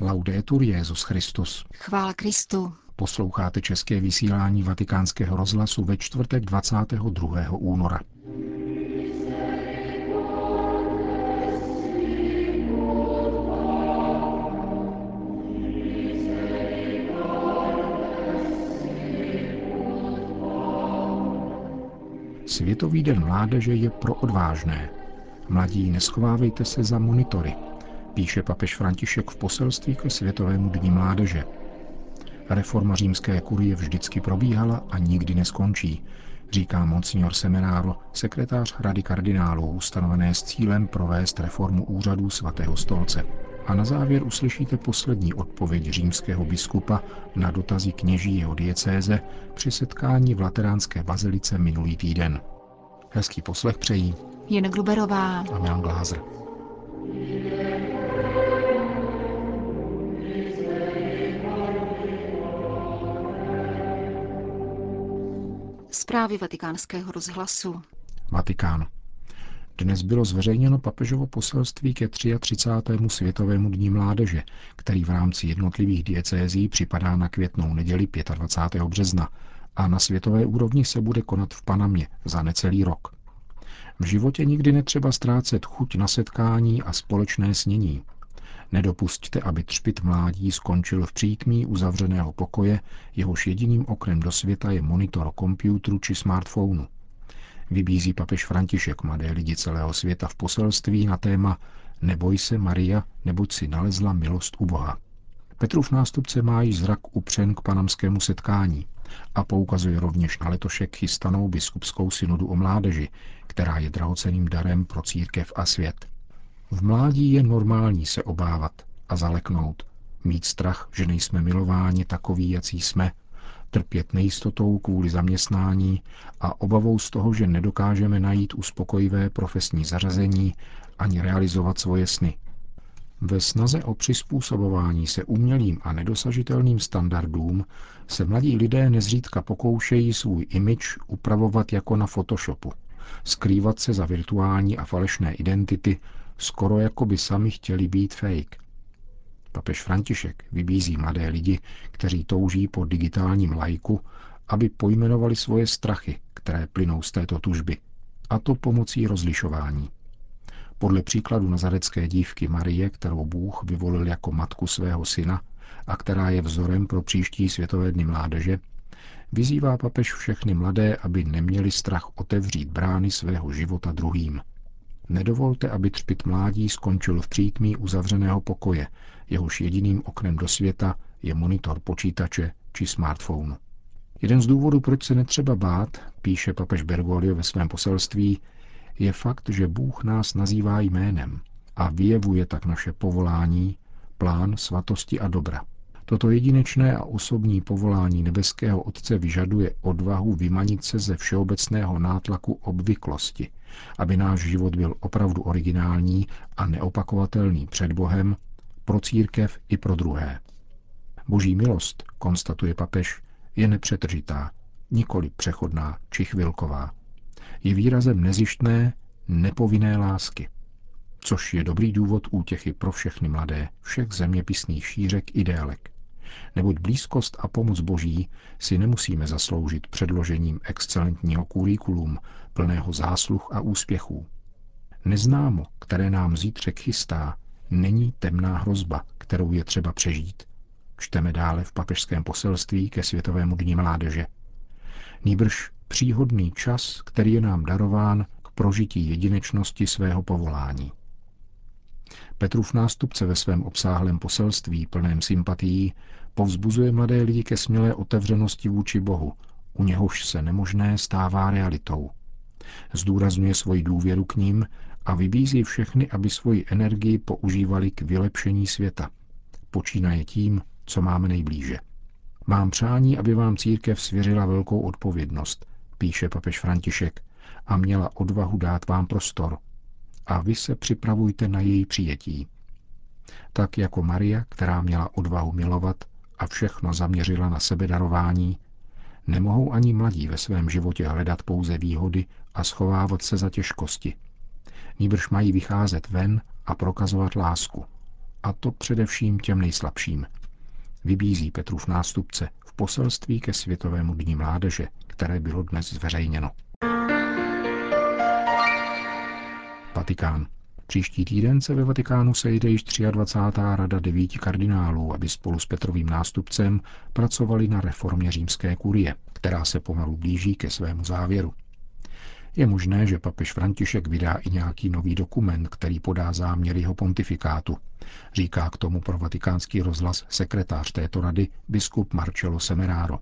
Laudetur Jezus Christus. Chvála Kristu. Posloucháte české vysílání Vatikánského rozhlasu ve čtvrtek 22. února. Světový den mládeže je pro odvážné. Mladí, neschovávejte se za monitory, píše papež František v poselství ke Světovému dní mládeže. Reforma římské kurie vždycky probíhala a nikdy neskončí, říká monsignor Semenáro, sekretář Rady kardinálů, ustanovené s cílem provést reformu úřadů svatého stolce. A na závěr uslyšíte poslední odpověď římského biskupa na dotazy kněží jeho diecéze při setkání v Lateránské bazilice minulý týden. Hezký poslech přejí Jen Gruberová a Jan Glázer. Zprávy vatikánského rozhlasu. Vatikán. Dnes bylo zveřejněno papežovo poselství ke 33. světovému dní mládeže, který v rámci jednotlivých diecézí připadá na květnou neděli 25. března a na světové úrovni se bude konat v Panamě za necelý rok. V životě nikdy netřeba ztrácet chuť na setkání a společné snění. Nedopustte, aby třpit mládí skončil v přítmí uzavřeného pokoje, jehož jediným oknem do světa je monitor komputru či smartphonu. Vybízí papež František mladé lidi celého světa v poselství na téma Neboj se, Maria, neboť si nalezla milost u Boha. Petrův nástupce má již zrak upřen k panamskému setkání a poukazuje rovněž na letošek chystanou biskupskou synodu o mládeži, která je drahoceným darem pro církev a svět. V mládí je normální se obávat a zaleknout, mít strach, že nejsme milováni takový, jací jsme, trpět nejistotou kvůli zaměstnání a obavou z toho, že nedokážeme najít uspokojivé profesní zařazení ani realizovat svoje sny. Ve snaze o přizpůsobování se umělým a nedosažitelným standardům se mladí lidé nezřídka pokoušejí svůj image upravovat jako na Photoshopu, skrývat se za virtuální a falešné identity, skoro jako by sami chtěli být fake. Papež František vybízí mladé lidi, kteří touží po digitálním lajku, aby pojmenovali svoje strachy, které plynou z této tužby, a to pomocí rozlišování. Podle příkladu nazarecké dívky Marie, kterou Bůh vyvolil jako matku svého syna a která je vzorem pro příští světové dny mládeže, vyzývá papež všechny mladé, aby neměli strach otevřít brány svého života druhým. Nedovolte, aby třpit mládí skončil v přítmí uzavřeného pokoje, jehož jediným oknem do světa je monitor počítače či smartphonu. Jeden z důvodů, proč se netřeba bát, píše papež Bergoglio ve svém poselství, je fakt, že Bůh nás nazývá jménem a vyjevuje tak naše povolání, plán svatosti a dobra. Toto jedinečné a osobní povolání nebeského Otce vyžaduje odvahu vymanit se ze všeobecného nátlaku obvyklosti, aby náš život byl opravdu originální a neopakovatelný před Bohem, pro církev i pro druhé. Boží milost, konstatuje papež, je nepřetržitá, nikoli přechodná či chvilková. Je výrazem nezištné, nepovinné lásky, což je dobrý důvod útěchy pro všechny mladé, všech zeměpisných šířek i délek. Neboť blízkost a pomoc Boží si nemusíme zasloužit předložením excelentního kurikulum, plného zásluh a úspěchů. Neznámo, které nám zítřek chystá, není temná hrozba, kterou je třeba přežít. Čteme dále v papežském poselství ke Světovému dní mládeže. Nýbrž příhodný čas, který je nám darován k prožití jedinečnosti svého povolání. Petrův nástupce ve svém obsáhlém poselství plném sympatií povzbuzuje mladé lidi ke smělé otevřenosti vůči Bohu, u něhož se nemožné stává realitou. Zdůrazňuje svoji důvěru k ním a vybízí všechny, aby svoji energii používali k vylepšení světa. Počínaje tím, co máme nejblíže. Mám přání, aby vám církev svěřila velkou odpovědnost, píše papež František, a měla odvahu dát vám prostor. A vy se připravujte na její přijetí. Tak jako Maria, která měla odvahu milovat a všechno zaměřila na sebedarování, nemohou ani mladí ve svém životě hledat pouze výhody a schovávat se za těžkosti. Níbrž mají vycházet ven a prokazovat lásku. a to především těm nejslabším. Vybízí Petrův nástupce v poselství ke Světovému dní mládeže, které bylo dnes zveřejněno. Vatikán. Příští týden se ve Vatikánu sejde již 23. rada devíti kardinálů, aby spolu s Petrovým nástupcem pracovali na reformě římské kurie, která se pomalu blíží ke svému závěru. Je možné, že papež František vydá i nějaký nový dokument, který podá záměr jeho pontifikátu. Říká k tomu pro vatikánský rozhlas sekretář této rady biskup Marcello Semeraro.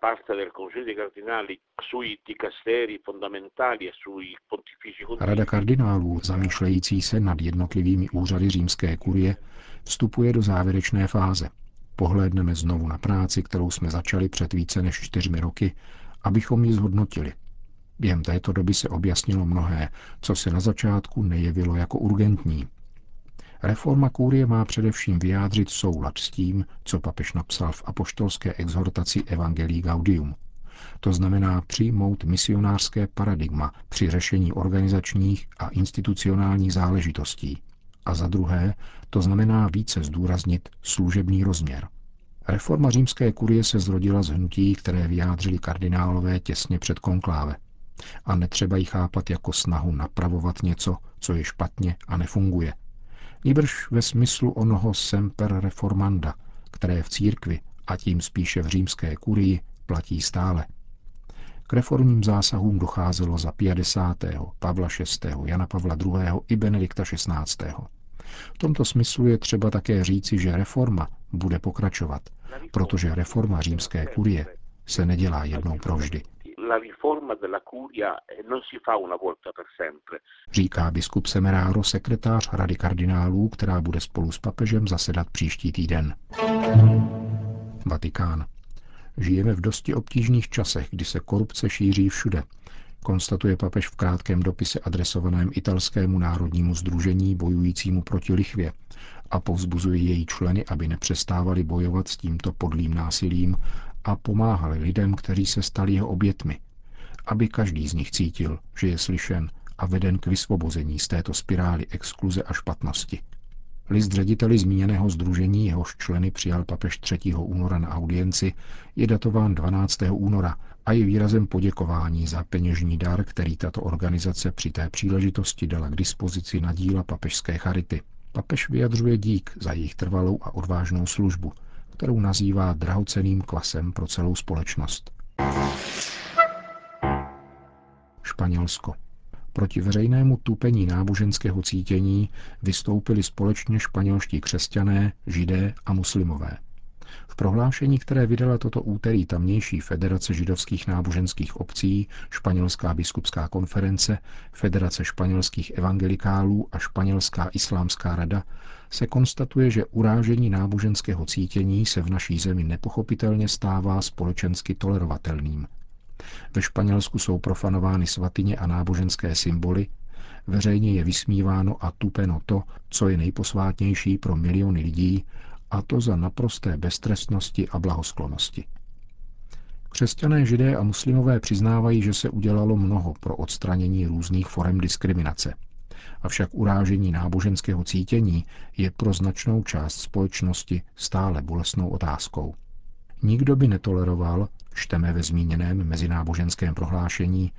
Parte del Consiglio dei Cardinali sui dicasteri fondamentali e sui pontifici Rada kardinálů, zamýšlející se nad jednotlivými úřady římské kurie, vstupuje do závěrečné fáze. Pohlédneme znovu na práci, kterou jsme začali před více než čtyřmi roky, abychom ji zhodnotili. Během této doby se objasnilo mnohé, co se na začátku nejevilo jako urgentní, Reforma kůrie má především vyjádřit soulad s tím, co papež napsal v apoštolské exhortaci Evangelii Gaudium. To znamená přijmout misionářské paradigma při řešení organizačních a institucionálních záležitostí. A za druhé, to znamená více zdůraznit služební rozměr. Reforma římské kurie se zrodila z hnutí, které vyjádřili kardinálové těsně před konkláve. A netřeba ji chápat jako snahu napravovat něco, co je špatně a nefunguje – nýbrž ve smyslu onoho semper reformanda, které v církvi a tím spíše v římské kurii platí stále. K reformním zásahům docházelo za 50. Pavla VI., Jana Pavla II. i Benedikta XVI. V tomto smyslu je třeba také říci, že reforma bude pokračovat, protože reforma římské kurie se nedělá jednou provždy la riforma della curia eh, non si fa una volta per sempre. Říká biskup Semeráro, sekretář Rady kardinálů, která bude spolu s papežem zasedat příští týden. Vatikán. Žijeme v dosti obtížných časech, kdy se korupce šíří všude, konstatuje papež v krátkém dopise adresovaném italskému národnímu združení bojujícímu proti lichvě a povzbuzuje její členy, aby nepřestávali bojovat s tímto podlým násilím a pomáhali lidem, kteří se stali jeho obětmi, aby každý z nich cítil, že je slyšen a veden k vysvobození z této spirály exkluze a špatnosti. List řediteli zmíněného združení, jehož členy přijal papež 3. února na audienci, je datován 12. února a je výrazem poděkování za peněžní dar, který tato organizace při té příležitosti dala k dispozici na díla papežské charity. Papež vyjadřuje dík za jejich trvalou a odvážnou službu, kterou nazývá drahoceným kvasem pro celou společnost. Španělsko. Proti veřejnému tupení náboženského cítění vystoupili společně španělští křesťané, židé a muslimové. V prohlášení, které vydala toto úterý tamnější Federace židovských náboženských obcí, Španělská biskupská konference, Federace španělských evangelikálů a Španělská islámská rada, se konstatuje, že urážení náboženského cítění se v naší zemi nepochopitelně stává společensky tolerovatelným. Ve Španělsku jsou profanovány svatyně a náboženské symboly, veřejně je vysmíváno a tupeno to, co je nejposvátnější pro miliony lidí, a to za naprosté beztrestnosti a blahosklonosti. Křesťané, židé a muslimové přiznávají, že se udělalo mnoho pro odstranění různých forem diskriminace. Avšak urážení náboženského cítění je pro značnou část společnosti stále bolestnou otázkou. Nikdo by netoleroval, čteme ve zmíněném mezináboženském prohlášení,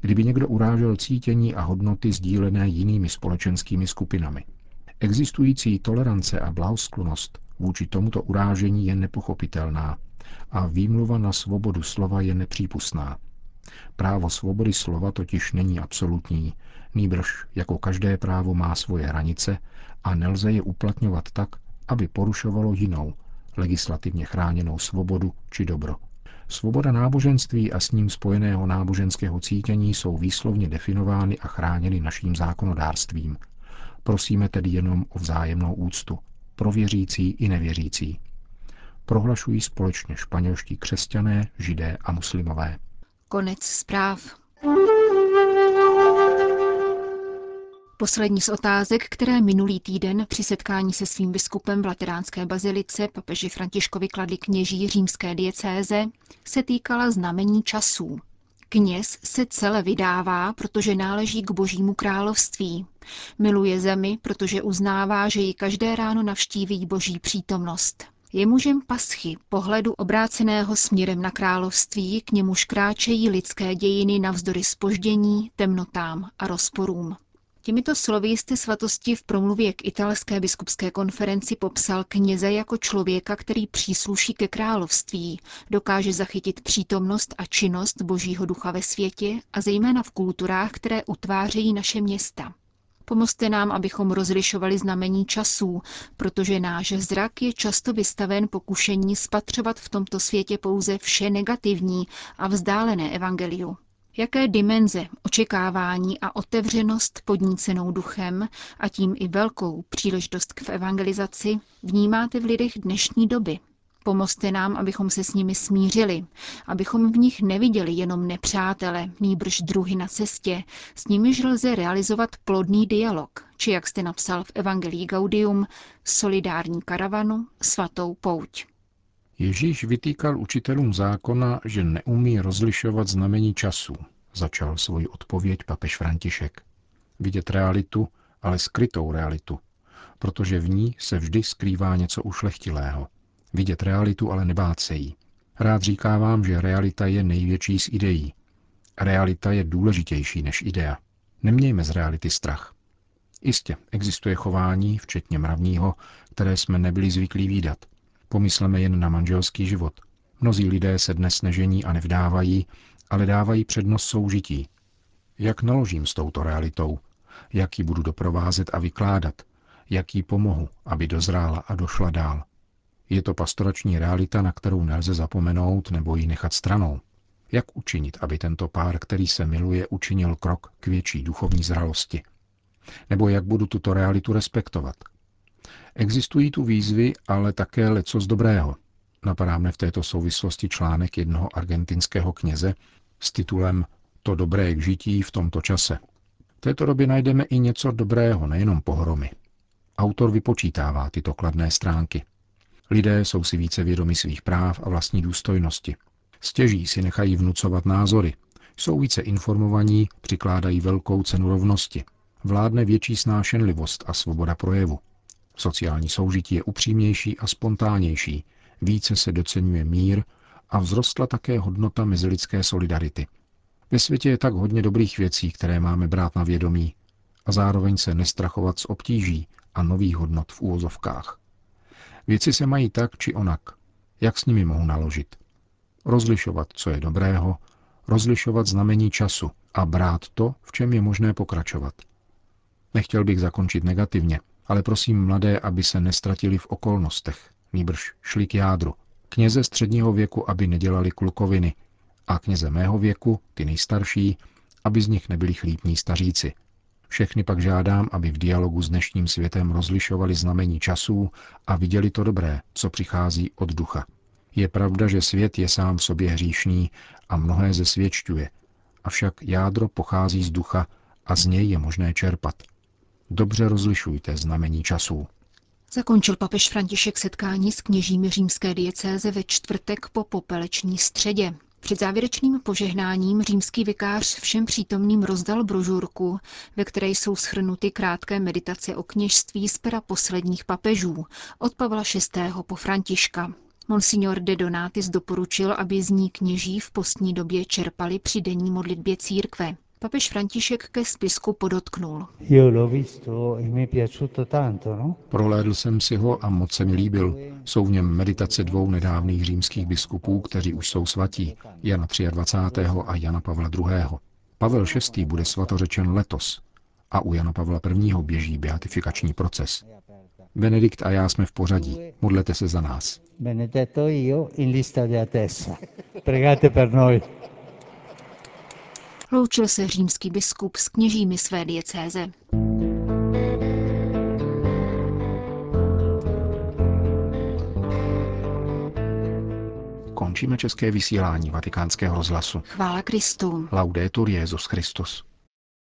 kdyby někdo urážel cítění a hodnoty sdílené jinými společenskými skupinami. Existující tolerance a blahosklonost vůči tomuto urážení je nepochopitelná a výmluva na svobodu slova je nepřípustná. Právo svobody slova totiž není absolutní, nýbrž jako každé právo má svoje hranice a nelze je uplatňovat tak, aby porušovalo jinou, legislativně chráněnou svobodu či dobro. Svoboda náboženství a s ním spojeného náboženského cítění jsou výslovně definovány a chráněny naším zákonodárstvím. Prosíme tedy jenom o vzájemnou úctu, pro věřící i nevěřící. Prohlašují společně španělští křesťané, židé a muslimové. Konec zpráv. Poslední z otázek, které minulý týden při setkání se svým biskupem v Lateránské bazilice papeži Františkovi kladli kněží římské diecéze, se týkala znamení časů. Kněz se celé vydává, protože náleží k božímu království. Miluje zemi, protože uznává, že ji každé ráno navštíví boží přítomnost. Je mužem paschy, pohledu obráceného směrem na království, k němuž kráčejí lidské dějiny navzdory spoždění, temnotám a rozporům. Těmito slovy jste svatosti v promluvě k italské biskupské konferenci popsal kněze jako člověka, který přísluší ke království, dokáže zachytit přítomnost a činnost Božího ducha ve světě a zejména v kulturách, které utvářejí naše města. Pomozte nám, abychom rozlišovali znamení časů, protože náš zrak je často vystaven pokušení spatřovat v tomto světě pouze vše negativní a vzdálené evangeliu. Jaké dimenze, očekávání a otevřenost podnícenou duchem a tím i velkou příležitost k evangelizaci vnímáte v lidech dnešní doby? Pomozte nám, abychom se s nimi smířili, abychom v nich neviděli jenom nepřátele, nýbrž druhy na cestě, s nimiž lze realizovat plodný dialog, či jak jste napsal v Evangelii Gaudium, solidární karavanu, svatou pouť. Ježíš vytýkal učitelům zákona, že neumí rozlišovat znamení času, začal svoji odpověď papež František. Vidět realitu, ale skrytou realitu, protože v ní se vždy skrývá něco ušlechtilého. Vidět realitu, ale nebát se jí. Rád říká vám, že realita je největší z ideí. Realita je důležitější než idea. Nemějme z reality strach. Jistě, existuje chování, včetně mravního, které jsme nebyli zvyklí výdat. Pomysleme jen na manželský život. Mnozí lidé se dnes nežení a nevdávají, ale dávají přednost soužití. Jak naložím s touto realitou? Jak ji budu doprovázet a vykládat? Jak jí pomohu, aby dozrála a došla dál? Je to pastorační realita, na kterou nelze zapomenout nebo ji nechat stranou. Jak učinit, aby tento pár, který se miluje, učinil krok k větší duchovní zralosti? Nebo jak budu tuto realitu respektovat? Existují tu výzvy, ale také leco z dobrého. Napadá mne v této souvislosti článek jednoho argentinského kněze s titulem To dobré k žití v tomto čase. V této době najdeme i něco dobrého, nejenom pohromy. Autor vypočítává tyto kladné stránky. Lidé jsou si více vědomi svých práv a vlastní důstojnosti. Stěží si nechají vnucovat názory. Jsou více informovaní, přikládají velkou cenu rovnosti. Vládne větší snášenlivost a svoboda projevu. Sociální soužití je upřímnější a spontánnější, více se docenuje mír a vzrostla také hodnota mezilidské solidarity. Ve světě je tak hodně dobrých věcí, které máme brát na vědomí a zároveň se nestrachovat z obtíží a nových hodnot v úvozovkách. Věci se mají tak či onak. Jak s nimi mohu naložit? Rozlišovat, co je dobrého, rozlišovat znamení času a brát to, v čem je možné pokračovat. Nechtěl bych zakončit negativně, ale prosím mladé, aby se nestratili v okolnostech, nýbrž šli k jádru. Kněze středního věku, aby nedělali klukoviny, a kněze mého věku, ty nejstarší, aby z nich nebyli chlípní staříci. Všechny pak žádám, aby v dialogu s dnešním světem rozlišovali znamení časů a viděli to dobré, co přichází od ducha. Je pravda, že svět je sám v sobě hříšný a mnohé zesvědčuje, avšak jádro pochází z ducha a z něj je možné čerpat. Dobře rozlišujte znamení časů. Zakončil papež František setkání s kněžími římské diecéze ve čtvrtek po popeleční středě. Před závěrečným požehnáním římský vikář všem přítomným rozdal brožurku, ve které jsou schrnuty krátké meditace o kněžství z pera posledních papežů, od Pavla VI. po Františka. Monsignor de Donatis doporučil, aby z ní kněží v postní době čerpali při denní modlitbě církve. Papež František ke spisku podotknul. E no? Prohlédl jsem si ho a moc se mi líbil. Jsou v něm meditace dvou nedávných římských biskupů, kteří už jsou svatí, Jana 23. a Jana Pavla II. Pavel VI. bude svatořečen letos a u Jana Pavla I. běží beatifikační proces. Benedikt a já jsme v pořadí. Modlete se za nás. Benedetto io in lista di attesa. Pregate per noi. Loučil se římský biskup s kněžími své diecéze. Končíme české vysílání vatikánského rozhlasu. Chvála Kristu. Laudetur Jezus Christus.